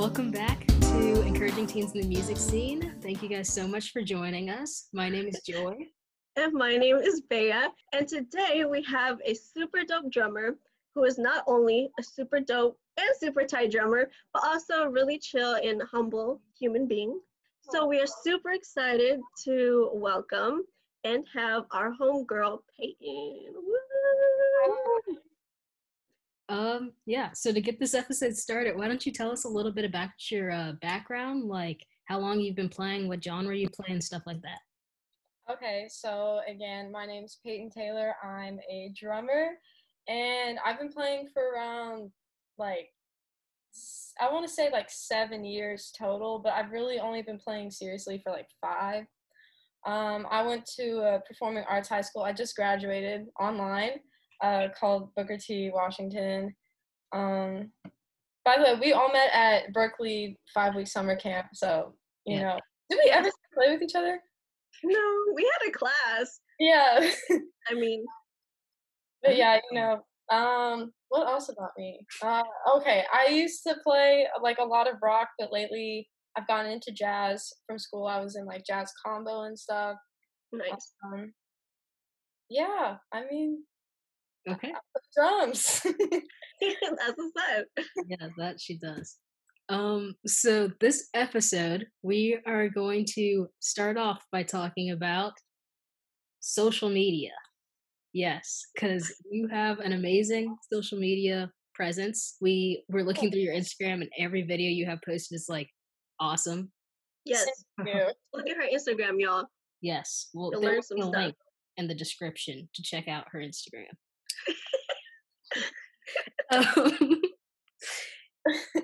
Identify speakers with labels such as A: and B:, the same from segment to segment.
A: welcome back to Encouraging Teens in the Music Scene. Thank you guys so much for joining us. My name is Joy.
B: And my name is Bea. And today we have a super dope drummer who is not only a super dope and super tight drummer, but also a really chill and humble human being. So we are super excited to welcome and have our homegirl Peyton. Woo!
A: Um, yeah, so to get this episode started, why don't you tell us a little bit about your uh, background, like how long you've been playing, what genre you play, and stuff like that?
C: Okay, so again, my name's Peyton Taylor. I'm a drummer, and I've been playing for around like I want to say like seven years total, but I've really only been playing seriously for like five. Um, I went to a performing arts high school. I just graduated online uh, called Booker T. Washington. Um, by the way, we all met at Berklee five week summer camp. So, you yeah. know, did we ever play with each other?
B: No, we had a class.
C: Yeah.
B: I mean,
C: but yeah, you know, um, what else about me? Uh, okay, I used to play like a lot of rock, but lately I've gotten into jazz from school. I was in like jazz combo and stuff.
B: Nice.
C: Um, yeah, I mean,
A: Okay.
C: Drums.
B: That's what's up.
A: Yeah, that she does. Um, so this episode, we are going to start off by talking about social media. Yes, because you have an amazing social media presence. We were looking through your Instagram, and every video you have posted is like awesome.
B: Yes. Look at her Instagram, y'all.
A: Yes. Well, there's a link in the description to check out her Instagram um,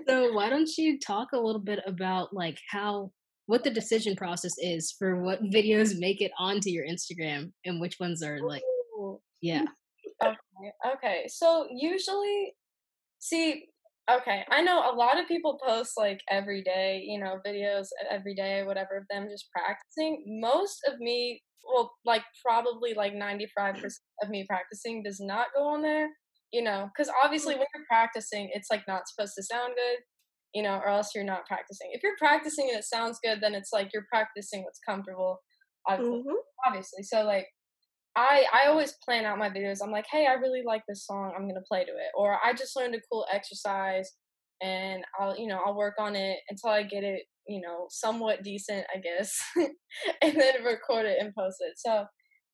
A: so why don't you talk a little bit about like how what the decision process is for what videos make it onto your Instagram and which ones are like Ooh. yeah.
C: Okay. Okay. So usually see okay, I know a lot of people post like every day, you know, videos every day, whatever of them just practicing. Most of me, well, like probably like 95% of me practicing does not go on there you know, because obviously when you're practicing, it's like not supposed to sound good, you know, or else you're not practicing. If you're practicing and it sounds good, then it's like you're practicing what's comfortable, obviously. Mm-hmm. obviously. So like, I I always plan out my videos. I'm like, hey, I really like this song. I'm gonna play to it, or I just learned a cool exercise, and I'll you know I'll work on it until I get it you know somewhat decent, I guess, and then record it and post it. So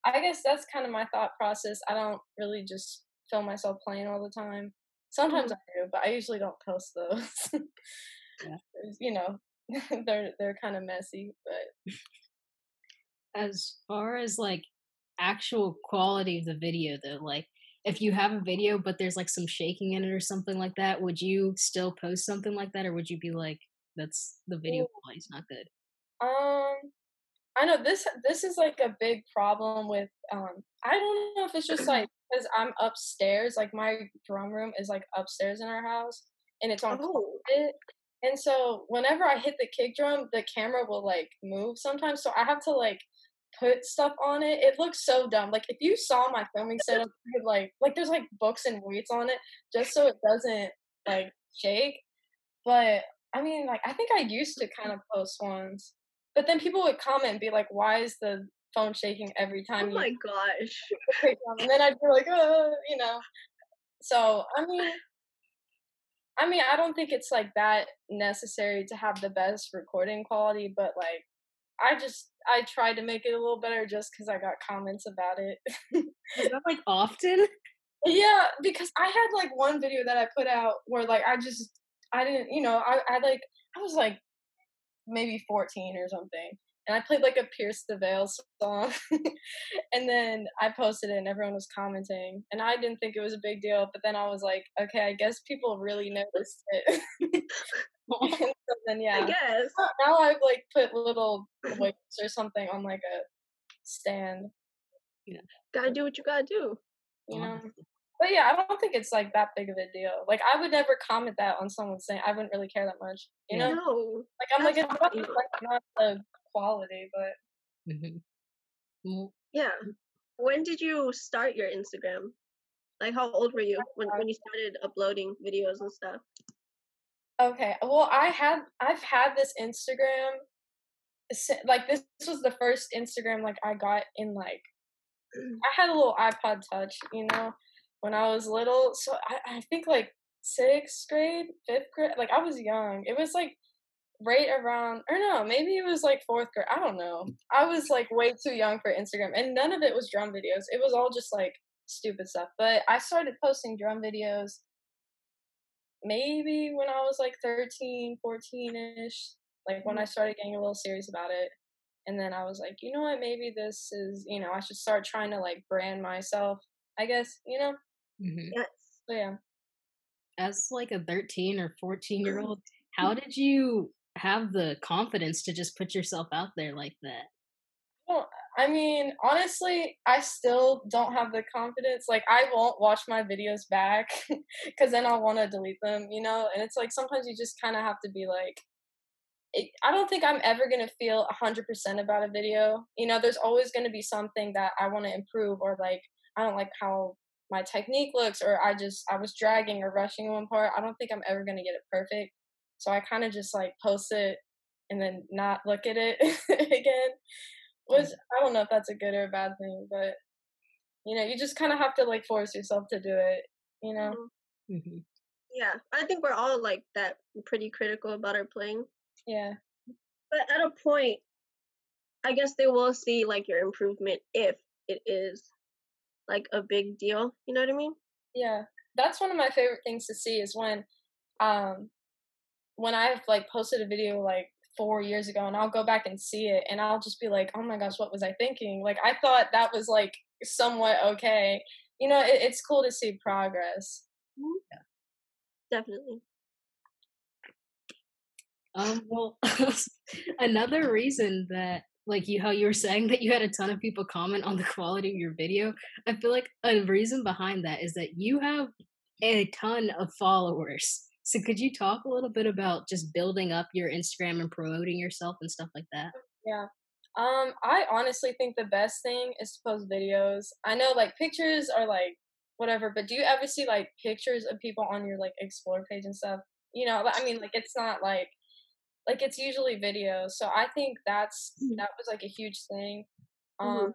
C: I guess that's kind of my thought process. I don't really just film myself playing all the time. Sometimes mm-hmm. I do, but I usually don't post those. yeah. You know, they're they're kind of messy, but
A: as far as like actual quality of the video though, like if you have a video but there's like some shaking in it or something like that, would you still post something like that or would you be like that's the video quality's not good?
C: Um I know this this is like a big problem with um I don't know if it's just like because I'm upstairs, like my drum room is like upstairs in our house and it's on oh. carpet. And so whenever I hit the kick drum, the camera will like move sometimes. So I have to like put stuff on it. It looks so dumb. Like if you saw my filming setup, like like there's like books and weights on it just so it doesn't like shake. But I mean, like I think I used to kind of post ones, but then people would comment and be like, "Why is the phone shaking every oh time.
B: Oh my gosh.
C: and then I'd be like, oh, you know. So I mean, I mean, I don't think it's like that necessary to have the best recording quality, but like, I just I tried to make it a little better just because I got comments about it.
A: Is that like often?
C: Yeah, because I had like one video that I put out where like I just I didn't you know I I like I was like maybe 14 or something and I played like a Pierce the Veil song, and then I posted it, and everyone was commenting, and I didn't think it was a big deal, but then I was like, okay, I guess people really noticed it. so then yeah,
B: I guess
C: now I've like put little weights or something on like a stand.
B: Yeah, gotta do what you gotta do.
C: You know. But yeah, I don't think it's like that big of a deal. Like I would never comment that on someone saying I wouldn't really care that much. You know?
B: No.
C: Like I'm like it's not, like, not the quality, but
A: mm-hmm.
B: yeah. When did you start your Instagram? Like, how old were you when when you started uploading videos and stuff?
C: Okay. Well, I had I've had this Instagram like this, this was the first Instagram like I got in like I had a little iPod touch, you know, when I was little. So I, I think like sixth grade, fifth grade, like I was young. It was like right around or no, maybe it was like fourth grade. I don't know. I was like way too young for Instagram and none of it was drum videos. It was all just like stupid stuff. But I started posting drum videos maybe when I was like 13, 14ish, like when I mm-hmm. started getting a little serious about it. And then I was like, you know what, maybe this is, you know, I should start trying to like brand myself, I guess, you know?
B: Mm-hmm. Yes.
C: So yeah.
A: As like a 13 or 14 year old, how did you have the confidence to just put yourself out there like that?
C: Well, I mean, honestly, I still don't have the confidence. Like, I won't watch my videos back because then I'll want to delete them, you know? And it's like sometimes you just kind of have to be like, it, I don't think I'm ever going to feel 100% about a video. You know, there's always going to be something that I want to improve or like, I don't like how my technique looks or I just, I was dragging or rushing one part. I don't think I'm ever going to get it perfect. So I kind of just like post it and then not look at it again which I don't know if that's a good or a bad thing, but you know, you just kind of have to like force yourself to do it. You know.
B: Mm-hmm. mm-hmm. Yeah, I think we're all like that, pretty critical about our playing.
C: Yeah.
B: But at a point, I guess they will see like your improvement if it is like a big deal. You know what I mean?
C: Yeah, that's one of my favorite things to see is when, um, when I've like posted a video like four years ago and I'll go back and see it and I'll just be like, oh my gosh, what was I thinking? Like, I thought that was like somewhat okay. You know, it, it's cool to see progress.
B: Yeah. Definitely.
A: Um, well, another reason that like you how you were saying that you had a ton of people comment on the quality of your video i feel like a reason behind that is that you have a ton of followers so could you talk a little bit about just building up your Instagram and promoting yourself and stuff like that?
C: Yeah. Um, I honestly think the best thing is to post videos. I know like pictures are like whatever, but do you ever see like pictures of people on your like explore page and stuff? You know, I mean like it's not like like it's usually videos. So I think that's mm-hmm. that was like a huge thing. Um mm-hmm.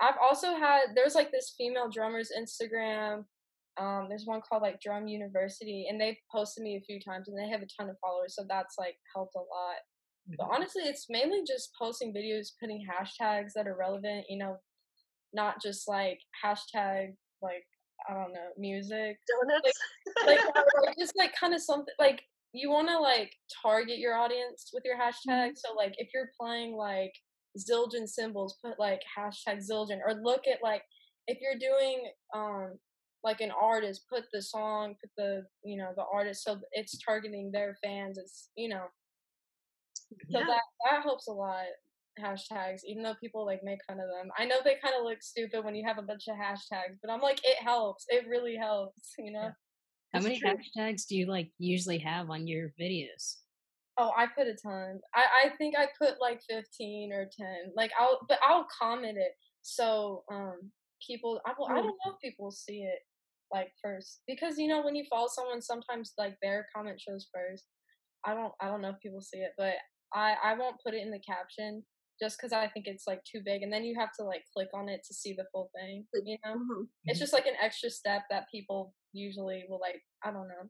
C: I've also had there's like this female drummer's Instagram um, there's one called like Drum University, and they've posted me a few times, and they have a ton of followers, so that's like helped a lot. Mm-hmm. But honestly, it's mainly just posting videos, putting hashtags that are relevant. You know, not just like hashtag like I don't know music
B: donuts,
C: like, like, like just like kind of something like you want to like target your audience with your hashtag. Mm-hmm. So like if you're playing like Zildjian cymbals, put like hashtag Zildjian, or look at like if you're doing um like an artist put the song put the you know the artist so it's targeting their fans it's you know. So yeah. that that helps a lot hashtags even though people like make fun of them. I know they kind of look stupid when you have a bunch of hashtags but i'm like it helps it really helps you know?
A: How many true. hashtags do you like usually have on your videos?
C: Oh i put a ton. I i think i put like 15 or 10 like i'll but i'll comment it so um people I, will, I don't know if people see it like first because you know when you follow someone sometimes like their comment shows first. I don't i don't know if people see it but i i won't put it in the caption just because i think it's like too big and then you have to like click on it to see the full thing you know? Mm-hmm. it's just like an extra step that people usually will like i don't know.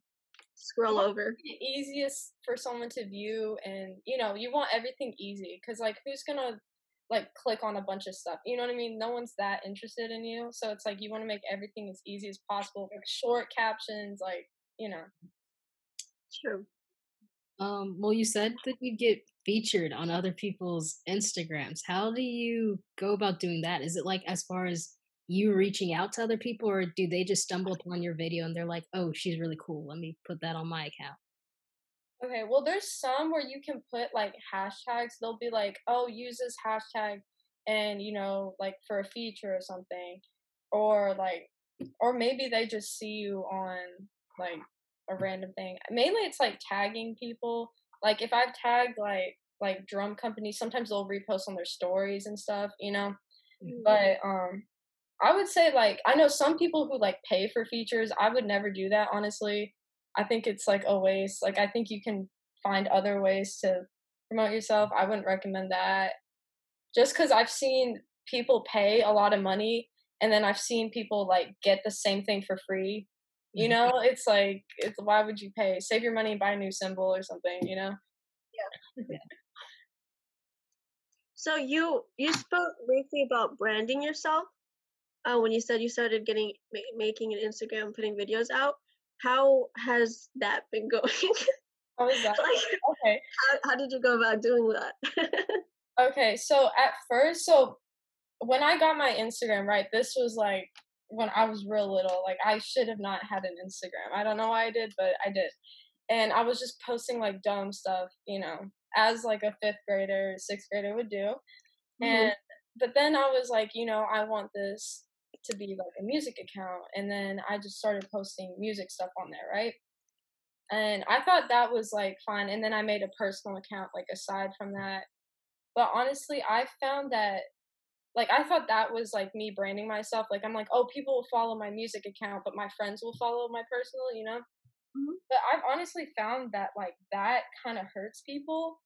B: Scroll over.
C: easiest for someone to view and you know you want everything easy because like who's gonna like click on a bunch of stuff. You know what I mean? No one's that interested in you. So it's like you want to make everything as easy as possible. Like short captions, like, you know.
B: True.
A: Um, well you said that you get featured on other people's Instagrams. How do you go about doing that? Is it like as far as you reaching out to other people or do they just stumble upon your video and they're like, "Oh, she's really cool. Let me put that on my account."
C: Okay, well, there's some where you can put like hashtags. They'll be like, oh, use this hashtag and, you know, like for a feature or something. Or like, or maybe they just see you on like a random thing. Mainly it's like tagging people. Like if I've tagged like, like drum companies, sometimes they'll repost on their stories and stuff, you know? Mm-hmm. But, um, I would say like, I know some people who like pay for features. I would never do that, honestly. I think it's like a waste. Like I think you can find other ways to promote yourself. I wouldn't recommend that. Just cuz I've seen people pay a lot of money and then I've seen people like get the same thing for free. You
A: Mhm.
C: know, it's like it's why would you pay? Save your money and buy a new cymbal or something, you know? Yeah.
B: So you you spoke briefly about branding yourself. Uh, when you said you started getting ma- making an Instagram, putting videos out. How has that been going?
C: How is that?
B: like,
C: Okay.
B: how, how did you go about doing that?
C: Okay, so at first, so when I got my Instagram, right, this was like when I was real little. Like I should have not had an Instagram. I don't know why I did, but I did. And I was just posting like dumb stuff, you know, as like a fifth grader, sixth grader would do.
B: Mhm.
C: And but then I was like, you know, I want this to be like a music account. And then I just started posting music stuff on there, right? And I thought that was like fine. And then I made a personal account like aside from that. But honestly, I found that like I thought that was like me branding myself. Like I'm like, oh, people will follow my music account, but my friends will follow my personal, you know?
B: Mhm.
C: But I've honestly found that like that kind of hurts people.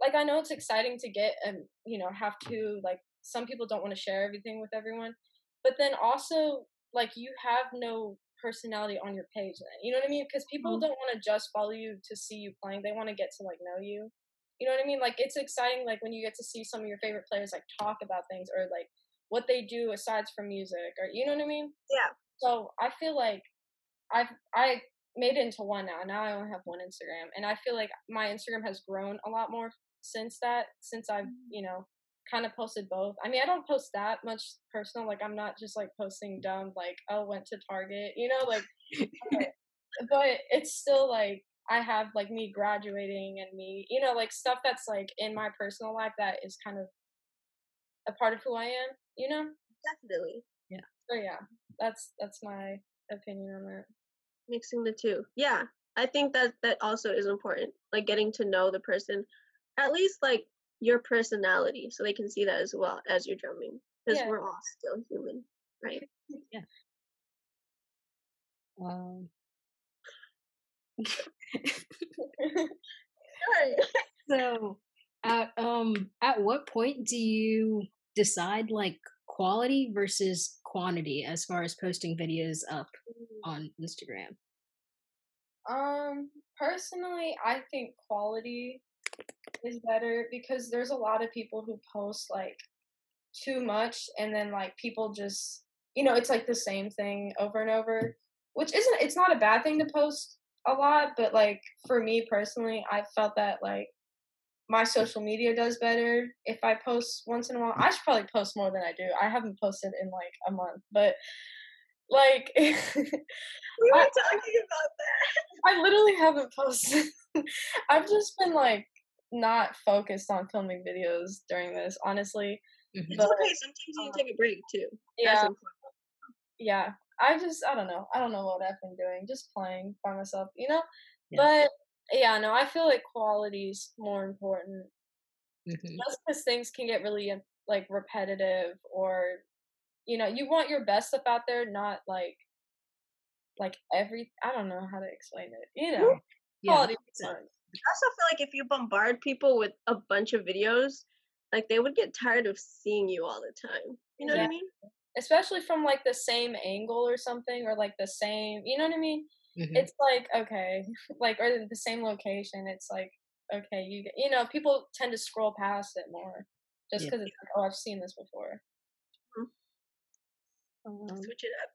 C: Like I know it's exciting to get and you know have to like some people don't want to share everything with everyone, but then also like you have no personality on your page then. You know what I mean? Because people
B: Mhm.
C: don't want to just follow you to see you playing. They want to get to like know you. You know what I mean? Like it's exciting like when you get to see some of your favorite players like talk about things or like what they do aside from music or you know what I mean?
B: Yeah.
C: So I feel like I've I made it into one now. Now I only have one Instagram, and I feel like my Instagram has grown a lot more since that. Since I've you know kind of posted both. I mean, I don't post that much personal. Like I'm not just like posting dumb like oh went to Target, you know, like. but, but it's still like I have like me graduating and me, you know, like stuff that's like in my personal life that is kind of a part of who I am, you know.
B: Definitely Yeah.
C: So yeah, that's that's my opinion on that.
B: mixing the two. Yeah, I think that that also is important. Like getting to know the person, at least like your personality, so they can see that as well as you're drumming, because
C: Yeah.
B: we're all still human, right?
A: Um,
B: Right.
A: so, at um, at what point do you decide like quality versus quantity as far as posting videos up on Instagram?
C: Um, personally, I think quality is better because there's a lot of people who post like too much and then like people just you know, it's like the same thing over and over, which isn't it's not a bad thing to post a lot, but like for me personally, I felt that like my social media does better if I post once in a while. I should probably post more than I do. I haven't posted in like a month, but like
B: We were
C: I-
B: talking about that.
C: I literally haven't posted. I've just been like not focused on filming videos during this, honestly.
A: Mhm.
B: It's
C: But
B: okay. Sometimes you
C: uh,
B: can take a break too.
C: Yeah, yeah. I just I don't know. I don't know what I've been doing. Just playing by myself, you know?
A: Yeah.
C: But yeah, no, I feel like quality's more important.
A: Mhm.
C: Just because things can get really um, like repetitive or you know, you want your best stuff out there, not like like every I don't know how to explain it. You know.
A: Yeah,
C: Quality important.
B: I also feel like if you bombard people with a bunch of videos, like they would get tired of seeing you all the time. You know what I mean?
C: especially from like the same angle or something or like the same you know what i mean
A: Mhm.
C: it's like okay like or the same location it's like okay you you know people tend to scroll past it more just
A: Yeah.
C: because it's like oh i've seen this before
A: Um,
B: Switch it up.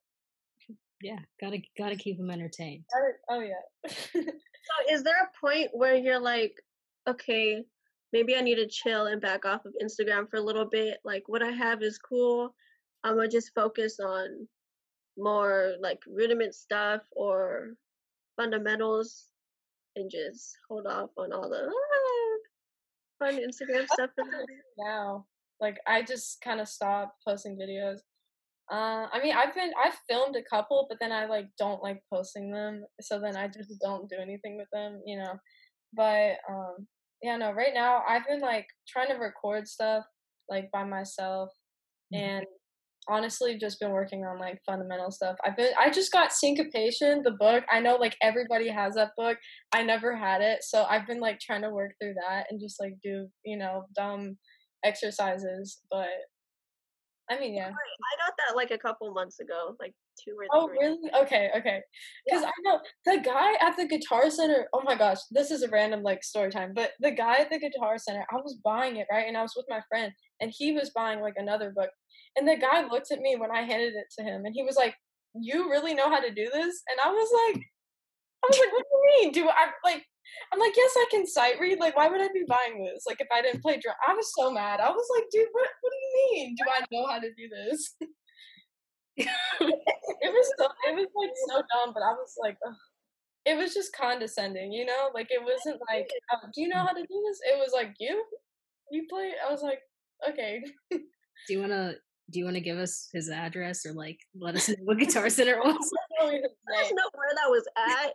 A: Yeah, gotta gotta keep them entertained.
C: Oh yeah
B: So is there a point where you're like, okay, maybe I need to chill and back off of Instagram for a little bit. Like what I have is cool. I'm gonna just focus on more like rudiment stuff or fundamentals and just hold off on all the ah, fun Instagram stuff for a little bit.
C: now like i just kind of stopped posting videos uh i mean i've been i've filmed a couple but then i like don't like posting them so then i just don't do anything with them you know but um yeah no right now i've been like trying to record stuff like by myself
A: Mhm.
C: and honestly just been working on like fundamental stuff. I've been I just got syncopation, the book. I know like everybody has that book. I never had it. So I've been like trying to work through that and just like do, you know, dumb exercises. But I mean, yeah.
B: I got that like a couple months ago, like two or
C: Oh,
B: three.
C: really? Okay, okay. Because I know the guy at the Guitar Center. Oh my gosh, this is a random like story time. But the guy at the Guitar Center, I was buying it right, and I was with my friend, and he was buying like another book. And the guy looked at me when I handed it to him, and he was like, "You really know how to do this?" And I was like, "I was like, what do you mean? Do I like?" I'm like, "Yes, I can sight read. Like, why would I be buying this? Like, if I didn't play drum, I was so mad. I was like, dude, what? What do you mean? Do I know how to do this?" it was so it was like so dumb, but I was like, Ugh. it was just condescending, you know. Like it wasn't like, oh, do you know how to do this? It was like you, you play. I was like, okay.
A: Do you wanna do you wanna give us his address or like let us know what guitar center was?
C: Tell me his
B: Let us know where that was at.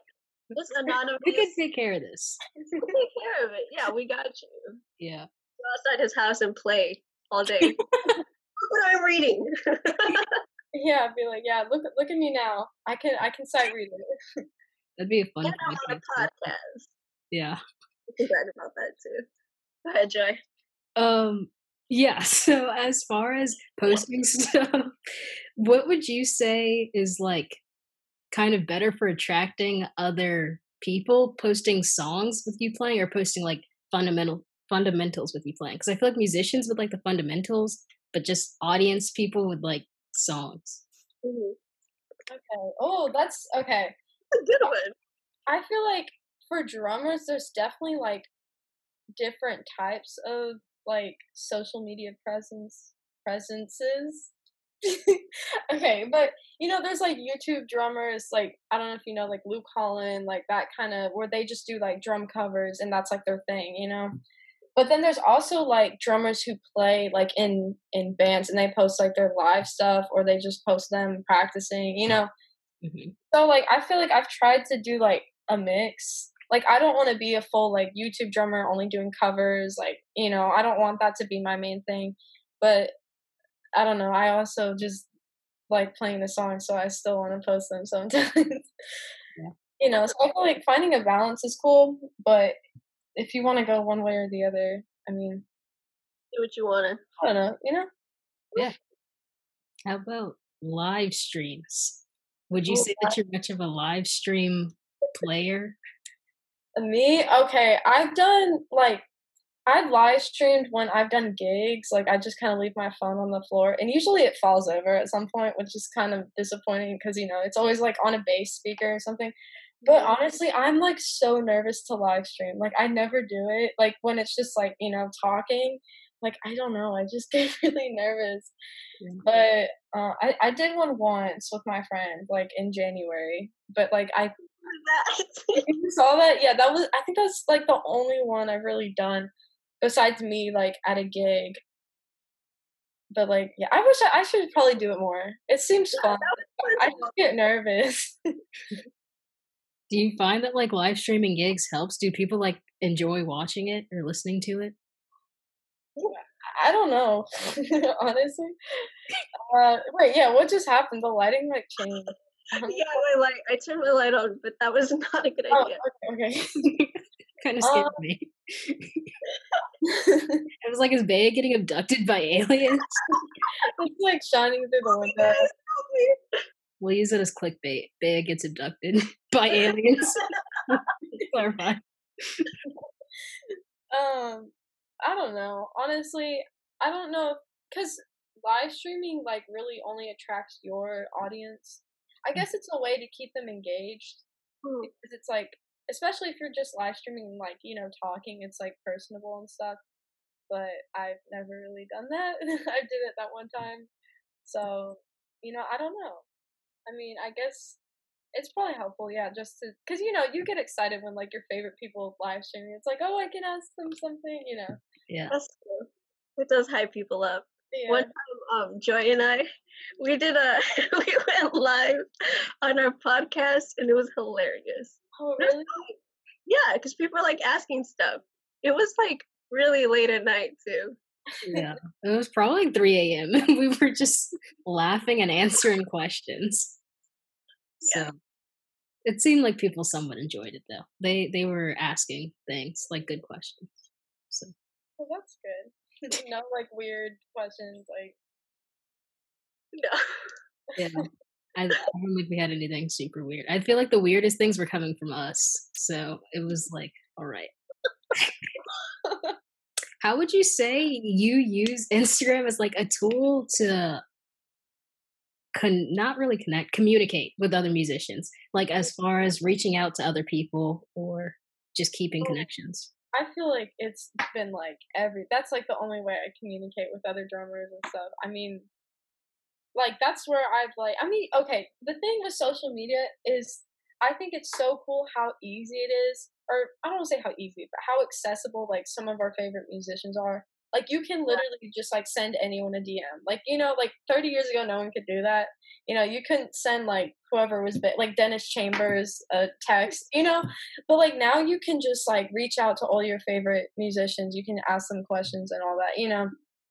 B: It's anonymous.
A: We could take care of this.
B: Take care of it. Yeah, we got you.
A: Yeah.
B: Go outside his house and play all day. Look what I'm reading.
C: Yeah, I'd be like, yeah, look, look at me now. I can, I can sight read it.
A: That'd be a fun
B: Get on a
A: podcast. Yeah.
B: Can write about that too. Go ahead, Joy.
A: Um yeah, so as far as posting stuff, what would you say is like kind of better for attracting other people posting songs with you playing or posting like fundamental fundamentals with you playing? Because I feel like musicians would like the fundamentals, but just audience people would like songs.
B: Mhm.
C: Okay. Oh, that's okay.
B: A good one.
C: I feel like for drummers, there's definitely like different types of like social media presence presences. okay, but you know, there's like YouTube drummers, like I don't know if you know, like Luke Holland, like that kind of where they just do like drum covers and that's like their thing, you know. But then there's also like drummers who play like in in bands and they post like their live stuff or they just post them practicing, you know.
A: Mhm.
C: So like I feel like I've tried to do like a mix. Like I don't want to be a full like YouTube drummer only doing covers. Like you know I don't want that to be my main thing. But I don't know. I also just like playing the songs, so I still want to post them sometimes.
A: Yeah.
C: You know, so I feel like finding a balance is cool. But if you want to go one way or the other, I mean,
B: Do what you wanna.
C: I don't know. You know. Yeah.
A: How about live streams? Would you say that you're much of a live stream player?
C: Me? Okay, I've done like I've live streamed when I've done gigs. Like I just kind of leave my phone on the floor, and usually it falls over at some point, which is kind of disappointing because you know it's always like on a bass speaker or something. But honestly, I'm like so nervous to live stream. Like I never do it. Like when it's just like you know talking. Like I don't know, I just get really nervous.
A: Yeah.
C: But uh, I I did one once with my friend, like in January. But like I you saw that? Yeah, that was. I think that's like the only one I've really done, besides me like at a gig. But like, yeah, I wish I, I should probably do it more. It seems fun. I just get nervous.
A: Do you find that like live streaming gigs helps? Do people like enjoy watching it or listening to it?
C: I don't know, honestly. Uh, wait, yeah, what just happened? The lighting like changed.
B: yeah, my light. I turned my light on, but that was not a good
C: Oh,
B: idea.
C: okay, okay.
A: Kind of scared
C: Um,
A: me. It was like, is Bea getting abducted by aliens?
C: it's like shining through the window.
B: Yes, help me.
A: We'll use it as clickbait. Bea gets abducted by aliens. Clarify.
C: um i don't know honestly i don't know because live streaming like really only attracts your audience i guess it's a way to keep them engaged
B: Hmm.
C: because it's like especially if you're just live streaming like you know talking it's like personable and stuff but i've never really done that i did it that one time so you know i don't know i mean i guess it's probably helpful, yeah, just to, cause you know, you get excited when like your favorite people live streaming. It's like, oh, I can ask them something, you know.
A: Yeah.
B: That's cool. It does hype people up.
C: Yeah.
B: One time, um, Joy and I, we did a, we went live on our podcast, and it was hilarious.
C: Oh, really?
B: Yeah, because people are like asking stuff. It was like really late at night too.
A: Yeah. It was probably 3 a.m. we were just laughing and answering questions.
B: Yeah.
A: So it seemed like people somewhat enjoyed it though. They they were asking things like good questions. So
C: Well, that's good. no like weird questions like
B: No.
A: yeah. I, I don't think we had anything super weird. I feel like the weirdest things were coming from us. So it was like, all right. How would you say you use Instagram as like a tool to con- not really connect, communicate with other musicians, like as far as reaching out to other people or just keeping
C: Well,
A: connections?
C: I feel like it's been like every that's like the only way I communicate with other drummers and stuff. I mean like that's where I've like I mean, okay, the thing with social media is I think it's so cool how easy it is or I don't want to say how easy, but how accessible like some of our favorite musicians are. Like you can literally just like send anyone a DM. Like you know, like 30 years ago, no one could do that. You know, you couldn't send like whoever was like Dennis Chambers a text. You know, but like now you can just like reach out to all your favorite musicians. You can ask them questions and all that. You know,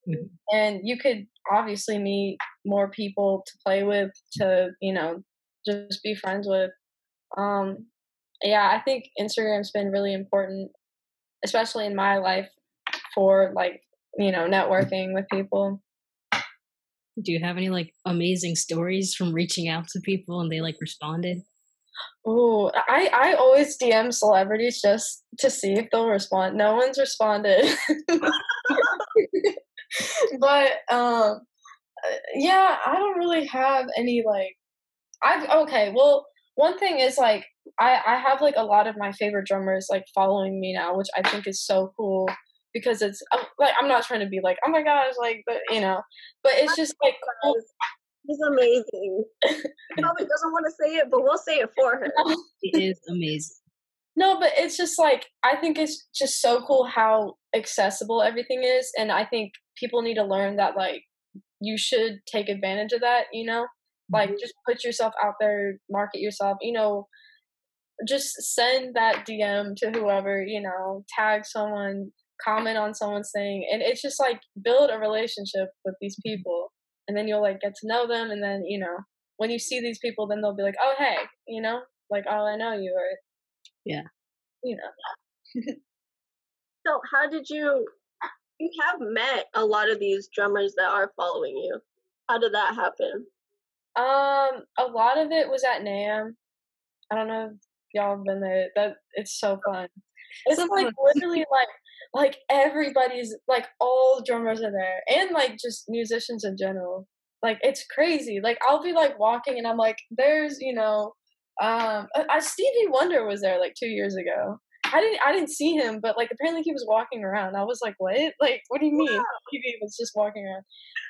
A: Mhm.
C: and you could obviously meet more people to play with, to you know, just be friends with. Um, yeah, I think Instagram's been really important, especially in my life, for like you know networking with people.
A: Do you have any like amazing stories from reaching out to people and they like responded?
C: Oh, I I always DM celebrities just to see if they'll respond. No one's responded, but um, uh, yeah, I don't really have any like. I've okay. Well, one thing is like I I have like a lot of my favorite drummers like following me now, which I think is so cool because it's uh, like I'm not trying to be like oh my gosh like but you know, but it's just like cool.
B: He's amazing. He probably doesn't want to say it, but we'll say it for her.
A: It is amazing.
C: No, but it's just like I think it's just so cool how accessible everything is, and I think people need to learn that like you should take advantage of that. You know, like mm-hmm. just put yourself out there, market yourself. You know, just send that DM to whoever. You know, tag someone, comment on someone's thing, and it's just like build a relationship with these mm-hmm. people, and then you'll like get to know them, and then you know when you see these people, then they'll be like, oh hey, you know, like oh I know you, or
A: Yeah.
C: you know.
B: So, how did you? You have met a lot of these drummers that are following you. How did that happen?
C: Um, a lot of it was at NAMM. I don't know if y'all have been there. That it's so fun. It's
A: So
C: like
A: fun.
C: literally like like everybody's like all drummers are there and like just musicians in general. Like it's crazy. Like I'll be like walking and I'm like, there's you know, um, uh, uh, Stevie Wonder was there like two years ago. I didn't I didn't see him, but like apparently he was walking around. I was like, what? Like what do you mean?
B: Wow.
C: Stevie was just walking around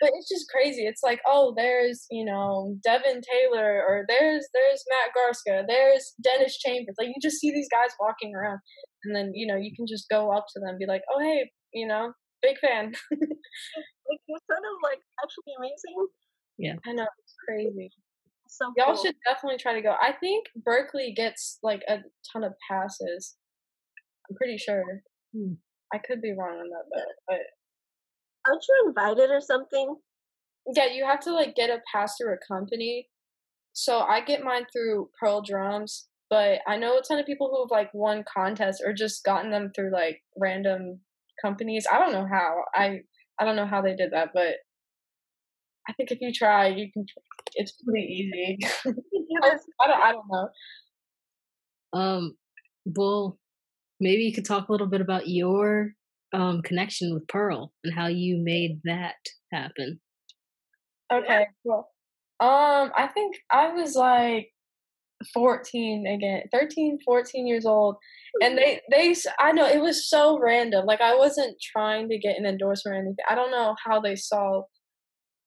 C: but it's just crazy. It's like, oh, there's you know Devin Taylor, or there's there's Matt Garstka, there's Dennis Chambers. Like you just see these guys walking around, and then you know you can just go up to them, and be like, oh hey, you know, big fan.
B: Like you're kind of like actually amazing.
C: Yeah, I know it's crazy.
B: So
C: Y'all
B: cool.
C: should definitely try to go. I think Berklee gets like a ton of passes. I'm pretty sure.
A: Hmm.
C: I could be wrong on that though, but
B: Aren't you invited or something?
C: Yeah, you have to like get a pass through a company. So I get mine through Pearl Drums, but I know a ton of people who have like won contests or just gotten them through like random companies. I don't know how. I I don't know how they did that, but I think if you try, you can. It's pretty easy. I, I don't. I don't know.
A: Um, well, maybe you could talk a little bit about your um connection with Pearl and how you made that happen.
C: Okay. Well, um, I think I was like 14 again, 13, 14 years old. And they, they, I know it was so random. Like I wasn't trying to get an endorsement or anything. I don't know how they saw,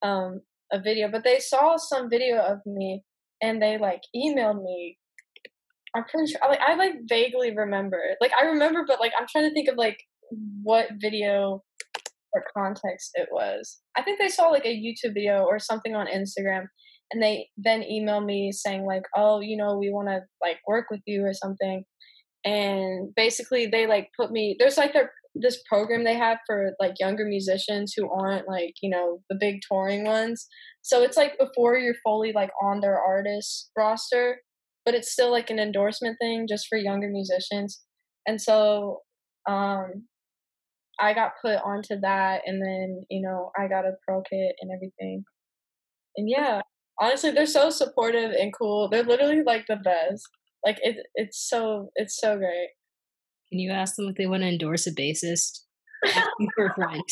C: um, a video, but they saw some video of me and they like emailed me. I'm pretty sure, like, I like vaguely remember. Like I remember, but like I'm trying to think of like what video or context it was. I think they saw like a YouTube video or something on Instagram and they then emailed me saying like, "Oh, you know, we want to like work with you or something." And basically they like put me there's like their this program they have for like younger musicians who aren't like you know the big touring ones. So it's like before you're fully like on their artist roster but it's still like an endorsement thing just for younger musicians. And so um i got put onto that and then you know i got a pro kit and everything. And yeah honestly they're so supportive and cool. They're literally like the best. Like it it's so it's so great
A: can you ask them if they want to endorse a bassist? For friend.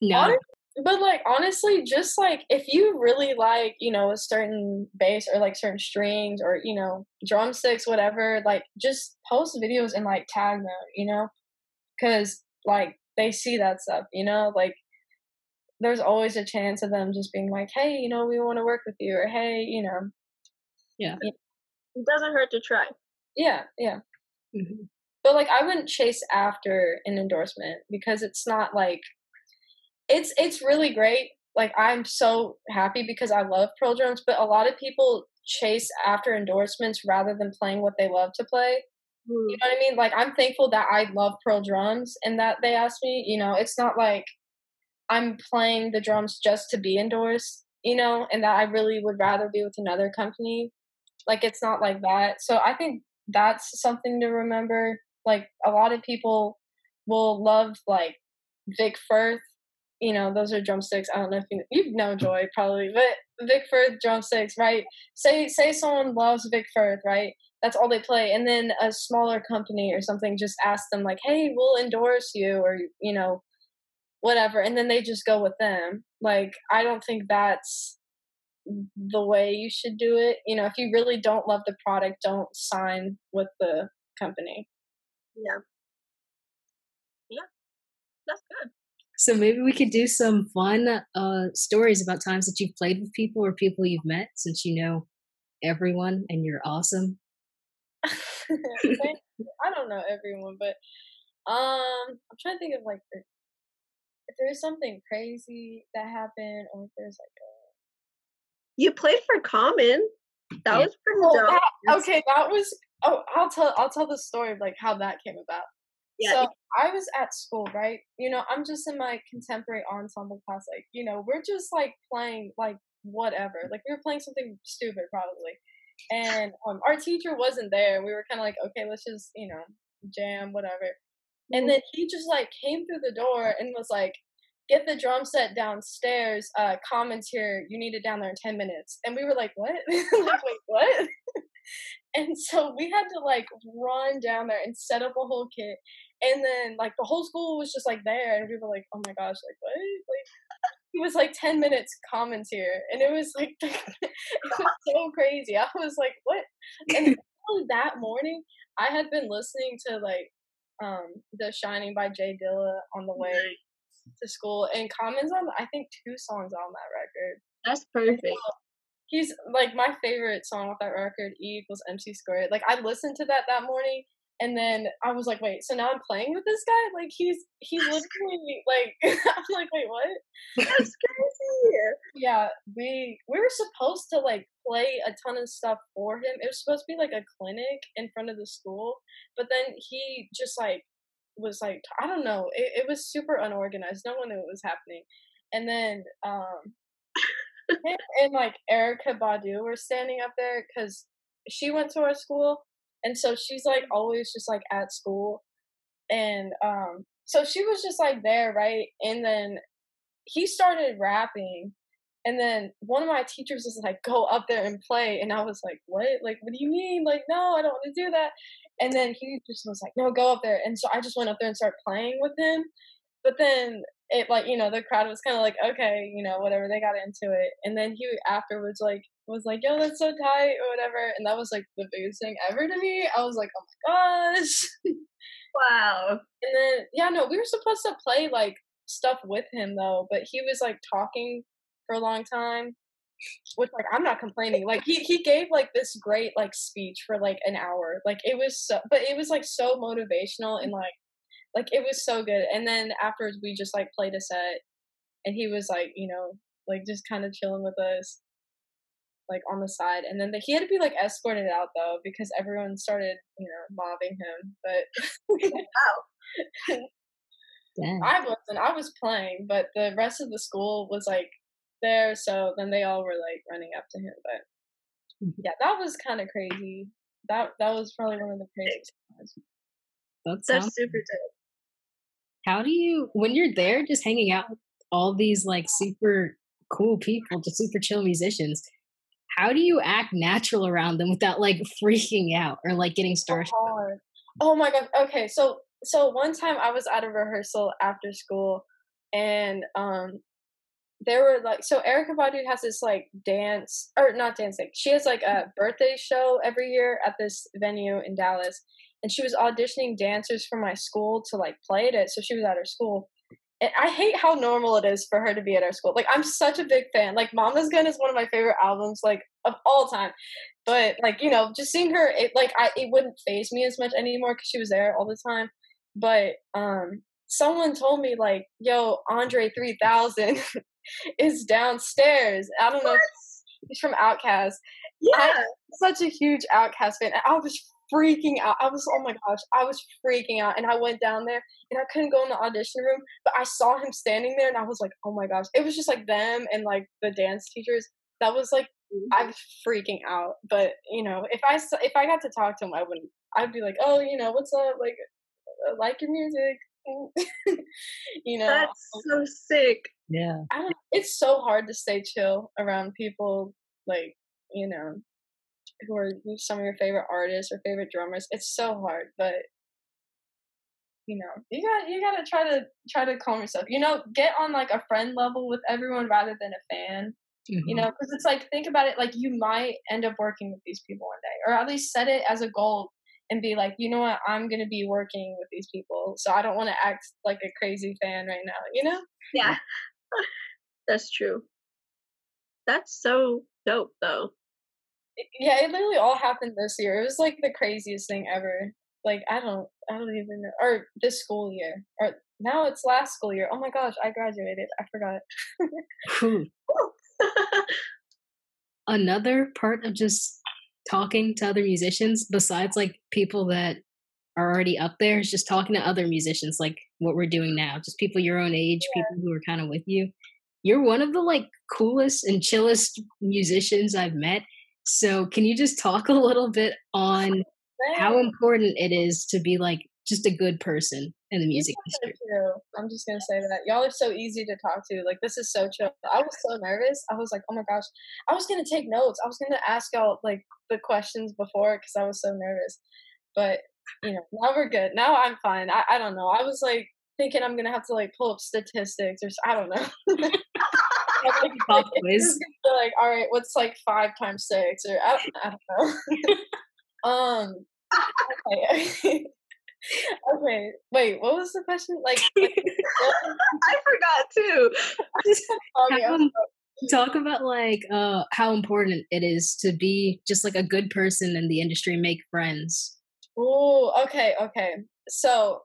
A: No.
C: But like honestly just like if you really like you know a certain bass or like certain strings or you know drumsticks whatever like just post videos and like tag them you know? Because like they see that stuff you know? Like there's always a chance of them just being like hey you know we want to work with you or hey you know?
A: Yeah.
B: It doesn't hurt to try.
C: Yeah yeah. Mm-hmm. But like i wouldn't chase after an endorsement because it's not like it's it's really great. Like I'm so happy because I love Pearl drums, but a lot of people chase after endorsements rather than playing what they love to play. Mm. You know what I mean? Like I'm thankful that I love Pearl drums and that they asked me. You know, it's not like I'm playing the drums just to be endorsed. You know, and that I really would rather be with another company. Like it's not like that. So I think that's something to remember. Like a lot of people will love like Vic Firth you know, those are drumsticks. I don't know if you you know Joy probably, but Vic Firth drumsticks, right? Say say someone loves Vic Firth, right? That's all they play, and then a smaller company or something just asks them like, "Hey, we'll endorse you," or you know, whatever, and then they just go with them. Like, I don't think that's the way you should do it. You know, if you really don't love the product, don't sign with the company.
B: Yeah. Yeah. That's good.
A: So maybe we could do some fun uh, stories about times that you've played with people or people you've met since you know everyone and you're awesome.
C: I don't know everyone, but um, I'm trying to think of like if there's something crazy that happened, or if there's like a.
B: You played for Common. That yeah. was pretty
C: oh, that, okay, that was. Oh, I'll tell. I'll tell the story of like how that came about. Yeah. So I was at school, right? You know, I'm just in my contemporary ensemble class. Like, you know, we're just like playing like whatever. Like we were playing something stupid probably. And um, our teacher wasn't there. We were kind of like, okay, let's just, you know, jam, whatever. And mm-hmm. then he just like came through the door and was like, get the drum set downstairs. Uh, Common's here. You need it down there in 10 minutes. And we were like, what? like, wait, what? and so we had to like run down there and set up a whole kit and then like the whole school was just like there, and we were like, "Oh my gosh, like what?" Like it was like ten minutes Common's here, and it was like it was so crazy. I was like, "What?" And that morning, I had been listening to like um "The Shining" by J Dilla on the way to school, and Common's on I think two songs on that record.
B: That's perfect.
C: He's like my favorite song off that record. E equals MC squared. Like I listened to that that morning, and then I was like, wait, so now I'm playing with this guy? Like he's he's literally like I'm like, wait, what?
B: That's crazy.
C: yeah, we we were supposed to like play a ton of stuff for him. It was supposed to be like a clinic in front of the school, but then he just like was like I don't know. It, it was super unorganized. No one knew what was happening. And then um and like Erykah Badu were standing up there because she went to our school and so she's like always just like at school. And um so she was just like there right? And then he started rapping and then one of my teachers was like go up there and play. And i was like what? Like what do you mean? Like no i don't want to do that. And then he just was like no go up there. And so i just went up there and started playing with him. But then it like you know the crowd was kind of like okay you know whatever they got into it and then he afterwards like was like yo that's so tight or whatever and that was like the biggest thing ever to me i was like oh my gosh.
B: Wow.
C: And then yeah no we were supposed to play like stuff with him though but he was like talking for a long time which like i'm not complaining like he he gave like this great like speech for like an hour like it was so but it was like so motivational and like like it was so good. And then afterwards, we just like played a set, and he was like, you know, like just kind of chilling with us, like on the side. And then the, he had to be like escorted out though because everyone started, you know, mobbing him. But. I wasn't. I was playing, but the rest of the school was like there. So then they all were like running up to him. But
A: Mhm.
C: yeah, that was kind of crazy. That that was probably one of the craziest times.
A: That
B: That's super dope.
A: How do you when you're there just hanging out with all these like super cool people just super chill musicians how do you act natural around them without like freaking out or like getting starstruck
C: hard. Oh my god. Okay, so so one time I was at a rehearsal after school, and um, there were like so Erykah Badu has this like dance or not dancing. She has like a birthday show every year at this venue in Dallas, and she was auditioning dancers for my school to like play at it. So she was at her school. And I hate how normal it is for her to be at our school. Like I'm such a big fan. Like Mama's Gun is one of my favorite albums, like of all time but like you know just seeing her it like i it wouldn't phase me as much anymore because she was there all the time but um someone told me like yo andre 3000 is downstairs i don't know if he's from OutKast
B: Yeah.
C: such a huge OutKast fan i was freaking out i was oh my gosh i was freaking out and i went down there and i couldn't go in the audition room but i saw him standing there and i was like oh my gosh it was just like them and like the dance teachers that was like I was freaking out. But you know, if I, if I got to talk to him, I wouldn't. I'd be like, oh, you know, what's up? Like, uh, like your music. you know,
B: That's so sick.
A: yeah
C: I don't. It's so hard to stay chill around people like you know who are some of your favorite artists or favorite drummers. It's so hard, but you know, you got you got to try to try to calm yourself. You know, get on like a friend level with everyone rather than a fan you
A: Mhm.
C: know because it's like think about it like you might end up working with these people one day or at least set it as a goal and be like you know what i'm going to be working with these people so i don't want to act like a crazy fan right now you know
B: Yeah. That's true. That's so dope though.
C: Yeah it literally all happened this year. It was like the craziest thing ever. Like i don't i don't even know or this school year or now it's last school year. Oh my gosh i graduated. I forgot.
A: Whew. another part of just talking to other musicians besides like people that are already up there is just talking to other musicians like what we're doing now just people your own age people who are kind of with you. You're one of the like coolest and chillest musicians i've met so can you just talk a little bit on how important it is to be like just a good person in the music industry.
C: I'm just gonna say that y'all are so easy to talk to. Like this is so chill. I was so nervous. I was like, oh my gosh. I was gonna take notes. I was gonna ask y'all like the questions before because I was so nervous. But you know, now we're good. Now I'm fine. I, I don't know. I was like thinking I'm gonna have to like pull up statistics or I don't know.
A: Pop quiz.
C: just gonna be like, all right, what's like five times six or I don't, I don't know. um. Okay. okay. Wait. What was the question? Like. like
B: I forgot too.
C: I'm
A: How- talk about like uh how important it is to be just like a good person in the industry make friends
C: Oh, okay, okay. So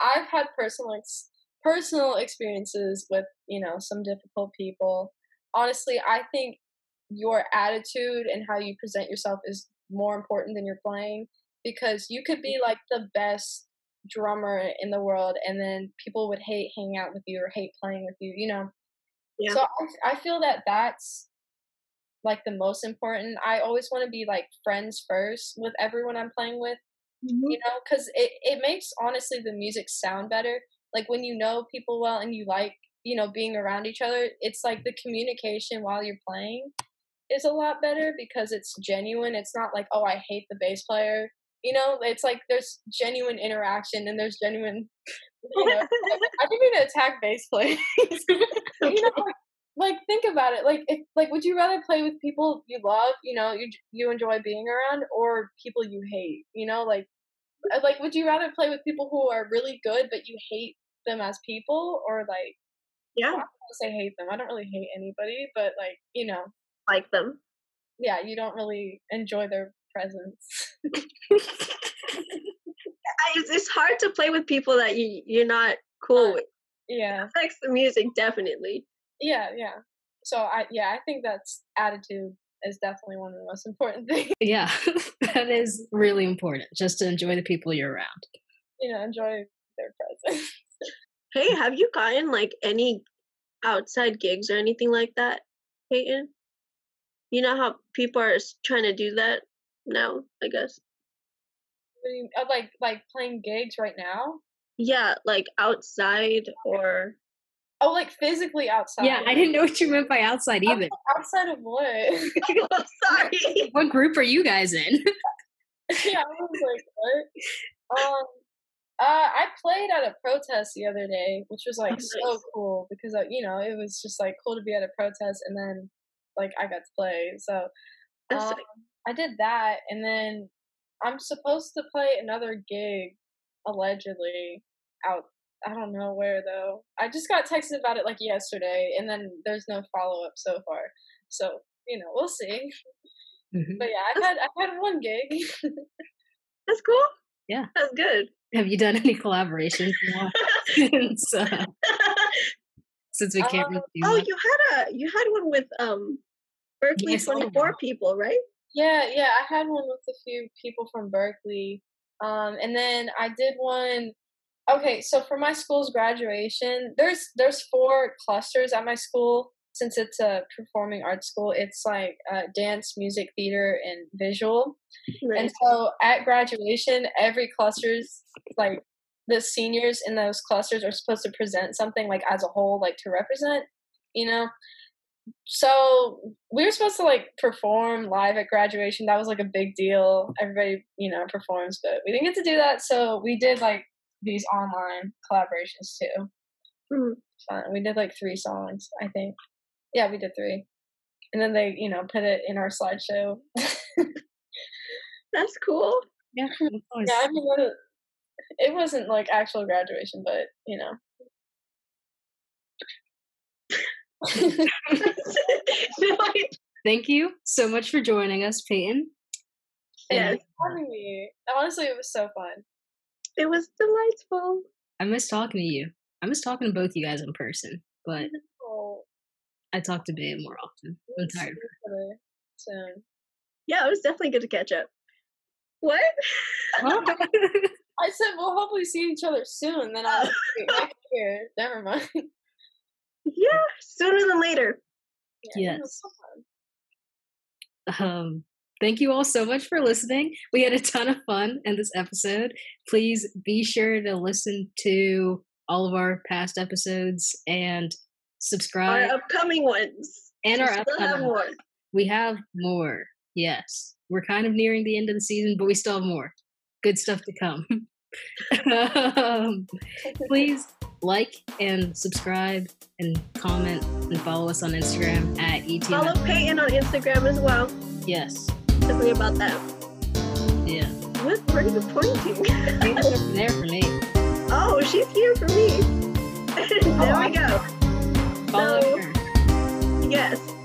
C: I've had personal ex- personal experiences with you know some difficult people. Honestly, I think your attitude and how you present yourself is more important than your playing because you could be like the best drummer in the world and then people would hate hanging out with you or hate playing with you you know
B: Yeah.
C: so I, I feel that that's like the most important i always want to be like friends first with everyone i'm playing with mm-hmm. you know because it, it makes honestly the music sound better like when you know people well and you like you know being around each other it's like the communication while you're playing is a lot better because it's genuine. It's not like oh i hate the bass player. You know it's like there's genuine interaction and there's genuine you know i didn't mean to attack bass players you know like, like think about it. Like if like would you rather play with people you love you know you you enjoy being around or people you hate you know like uh, like would you rather play with people who are really good but you hate them as people or like
B: Yeah,
C: I don't say hate them i don't really hate anybody but like you know
B: like them.
C: yeah you don't really enjoy their presence.
B: It's, it's hard to play with people that you you're not cool
C: Uh,
B: with.
C: yeah.
B: It affects the music definitely.
C: yeah yeah. So i yeah i think that's attitude is definitely one of the most important things.
A: Yeah that is really important just to enjoy the people you're around.
C: You know enjoy their presence
B: Hey, have you gotten like any outside gigs or anything like that, Peyton? You know how people are trying to do that now, I guess.
C: What do uh, like like playing gigs right now.
B: Yeah, like outside or
C: Oh, like physically outside.
A: Yeah, I didn't know what you meant by outside either.
C: Outside of what?
B: oh, sorry.
A: What group are you guys in?
C: yeah, I was like, what? Um, uh, I played at a protest the other day, which was like
B: Oh,
C: so
B: nice.
C: cool because uh, you know it was just like cool to be at a protest, and then like I got to play. So um. I did that, and then I'm supposed to play another gig, allegedly out. I don't know where though. I just got texted about it like yesterday, and then there's no follow up so far. So you know, we'll see.
A: Mhm.
C: But yeah, I've had I've had one gig.
B: That's cool.
A: Yeah.
B: That's good.
A: Have you done any collaborations since, uh, since we can't
C: Um,
A: really
B: oh,
A: much?
B: you had a you had one with um Berklee
A: I saw
B: twenty four people, right?
C: Yeah, yeah, I had one with a few people from Berklee. Um, and then I did one. Okay, so for my school's graduation, there's there's four clusters at my school. Since it's a performing arts school, it's like uh, dance, music, theater, and visual. And so at graduation, every cluster's like the seniors in those clusters are supposed to present something like as a whole, like to represent, you know. So we were supposed to like perform live at graduation. That was like a big deal. Everybody, you know, performs, but we didn't get to do that. So we did like these online collaborations too.
B: Mm.
C: Fun. We did like three songs, I think. Yeah, we did three. And then they, you know, put it in our slideshow.
B: That's cool.
A: Yeah,
C: Yeah, I mean, it- it wasn't like actual graduation, but you know.
A: Thank you so much for joining us, Peyton.
B: yes,
C: having me. Honestly, it was so fun.
B: it was delightful.
A: I miss talking to you. I miss talking to both you guys in person, but I talk to Bea more often. I'm tired.
C: each other Soon.
B: Yeah, it was definitely good to catch up. What?
C: I said we'll hopefully see each other soon. Then I'll wait, next year. Never mind.
B: Yeah, sooner than later.
C: Yeah,
A: Yes. um, thank you all so much for listening. We had a ton of fun in this episode. Please be sure to listen to all of our past episodes and
B: Our upcoming ones.
A: and
B: We
A: our
B: still have
A: upcoming
B: more.
A: We have more. Yes. We're kind of nearing the end of the season, but we still have more. Good stuff to come. um, please like and subscribe and comment and follow us on Instagram at E
B: Follow. Peyton on Instagram as well.
A: Yes.
B: Definitely about that.
A: Yeah.
B: What? Where are you pointing?
A: There for me.
B: oh, she's here for me. there we go. Follow so, her. Yes.